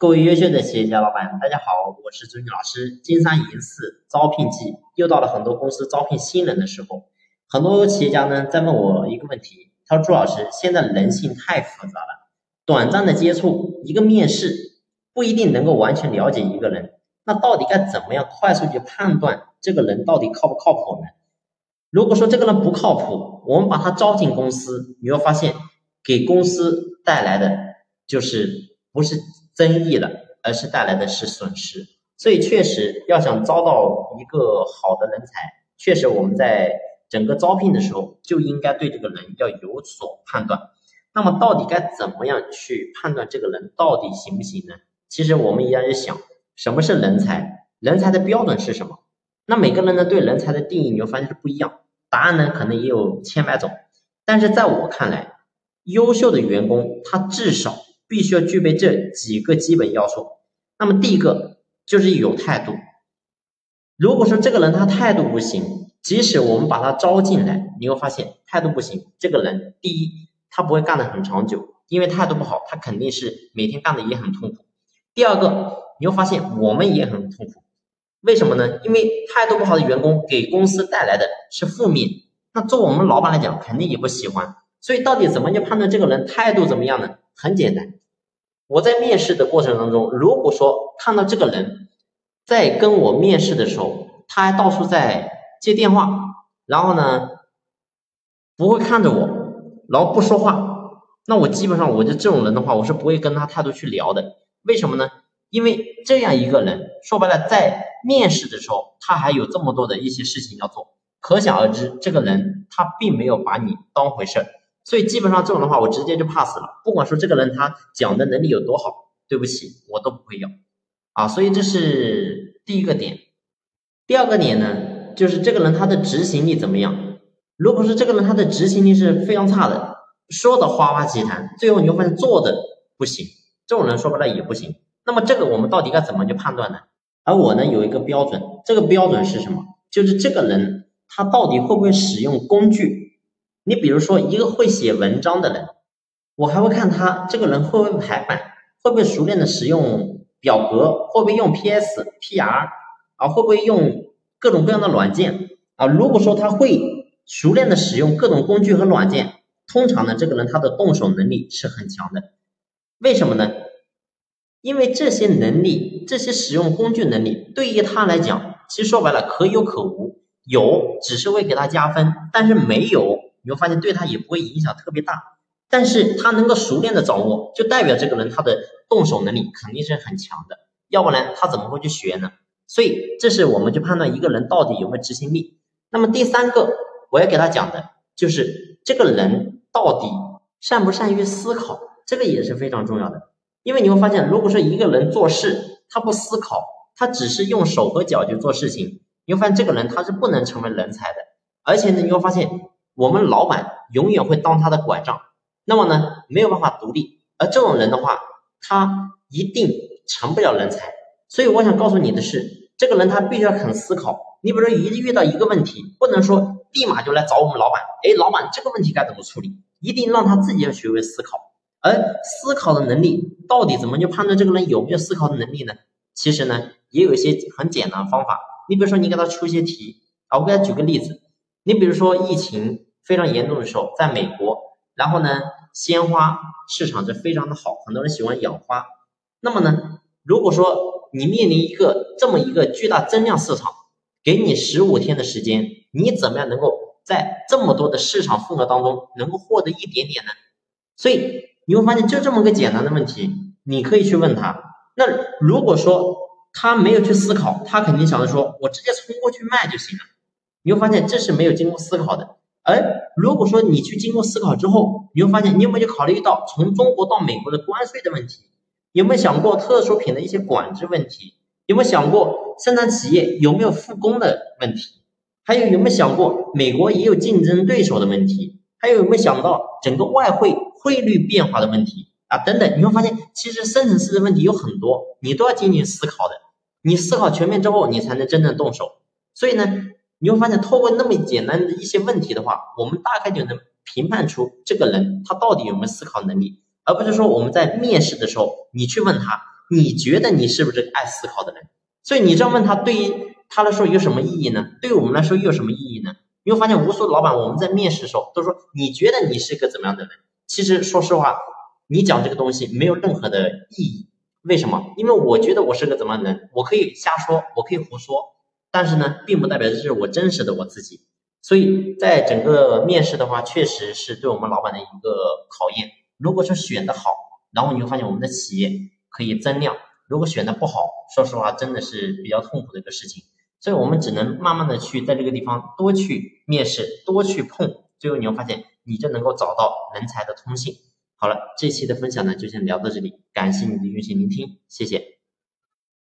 各位优秀的企业家老板，大家好，我是朱军老师。金三银四招聘季又到了很多公司招聘新人的时候，很多企业家呢在问我一个问题，他说朱老师，现在人性太复杂了，短暂的接触一个面试不一定能够完全了解一个人，那到底该怎么样快速去判断这个人到底靠不靠谱呢？如果说这个人不靠谱，我们把他招进公司，你会发现给公司带来的就是不是。增益了，而是带来的是损失。所以确实要想招到一个好的人才，确实我们在整个招聘的时候就应该对这个人要有所判断。那么到底该怎么样去判断这个人到底行不行呢？其实我们一样要想，什么是人才？人才的标准是什么？那每个人呢对人才的定义，你会发现是不一样。答案呢可能也有千百种。但是在我看来，优秀的员工他至少。必须要具备这几个基本要素。那么第一个就是有态度。如果说这个人他态度不行，即使我们把他招进来，你会发现态度不行，这个人第一他不会干得很长久，因为态度不好，他肯定是每天干的也很痛苦。第二个，你会发现我们也很痛苦。为什么呢？因为态度不好的员工给公司带来的是负面，那做我们老板来讲肯定也不喜欢。所以到底怎么去判断这个人态度怎么样呢？很简单。我在面试的过程当中，如果说看到这个人在跟我面试的时候，他还到处在接电话，然后呢不会看着我，然后不说话，那我基本上我就这种人的话，我是不会跟他态度去聊的。为什么呢？因为这样一个人，说白了，在面试的时候，他还有这么多的一些事情要做，可想而知，这个人他并没有把你当回事儿。所以基本上这种的话，我直接就 pass 了。不管说这个人他讲的能力有多好，对不起，我都不会要啊。所以这是第一个点。第二个点呢，就是这个人他的执行力怎么样？如果说这个人他的执行力是非常差的，说的花花齐谈，最后你会发现做的不行，这种人说白了也不行。那么这个我们到底该怎么去判断呢？而我呢有一个标准，这个标准是什么？就是这个人他到底会不会使用工具？你比如说一个会写文章的人，我还会看他这个人会不会排版，会不会熟练的使用表格，会不会用 PS、PR 啊，会不会用各种各样的软件啊？如果说他会熟练的使用各种工具和软件，通常呢，这个人他的动手能力是很强的。为什么呢？因为这些能力，这些使用工具能力，对于他来讲，其实说白了可有可无，有只是会给他加分，但是没有。你会发现对他也不会影响特别大，但是他能够熟练的掌握，就代表这个人他的动手能力肯定是很强的，要不然他怎么会去学呢？所以这是我们去判断一个人到底有没有执行力。那么第三个我要给他讲的就是这个人到底善不善于思考，这个也是非常重要的。因为你会发现，如果说一个人做事他不思考，他只是用手和脚去做事情，你会发现这个人他是不能成为人才的。而且呢，你会发现。我们老板永远会当他的拐杖，那么呢没有办法独立，而这种人的话，他一定成不了人才。所以我想告诉你的是，这个人他必须要肯思考。你比如说一遇到一个问题，不能说立马就来找我们老板，哎，老板这个问题该怎么处理？一定让他自己要学会思考。而思考的能力到底怎么去判断这个人有没有思考的能力呢？其实呢也有一些很简单的方法。你比如说你给他出一些题啊，我给他举个例子，你比如说疫情。非常严重的时候，在美国，然后呢，鲜花市场是非常的好，很多人喜欢养花。那么呢，如果说你面临一个这么一个巨大增量市场，给你十五天的时间，你怎么样能够在这么多的市场份额当中能够获得一点点呢？所以你会发现，就这么个简单的问题，你可以去问他。那如果说他没有去思考，他肯定想着说我直接冲过去卖就行了。你会发现这是没有经过思考的。而如果说你去经过思考之后，你会发现你有没有考虑到从中国到美国的关税的问题？有没有想过特殊品的一些管制问题？有没有想过生产企业有没有复工的问题？还有有没有想过美国也有竞争对手的问题？还有有没有想到整个外汇汇率变化的问题啊？等等，你会发现其实深层次的问题有很多，你都要进行思考的。你思考全面之后，你才能真正动手。所以呢？你会发现，透过那么简单的一些问题的话，我们大概就能评判出这个人他到底有没有思考能力，而不是说我们在面试的时候，你去问他，你觉得你是不是爱思考的人？所以你这样问他，对于他来说有什么意义呢？对于我们来说又有什么意义呢？你会发现，无数老板我们在面试的时候都说，你觉得你是个怎么样的人？其实说实话，你讲这个东西没有任何的意义。为什么？因为我觉得我是个怎么样的人，我可以瞎说，我可以胡说，但是呢，并不代表这是我真实的我自己。所以在整个面试的话，确实是对我们老板的一个考验。如果说选的好，然后你会发现我们的企业可以增量；如果选的不好，说实话，真的是比较痛苦的一个事情。所以我们只能慢慢的去在这个地方多去面试，多去碰，最后你会发现，你就能够找到人才的通信。好了，这期的分享呢就先聊到这里，感谢你的用心聆听，谢谢。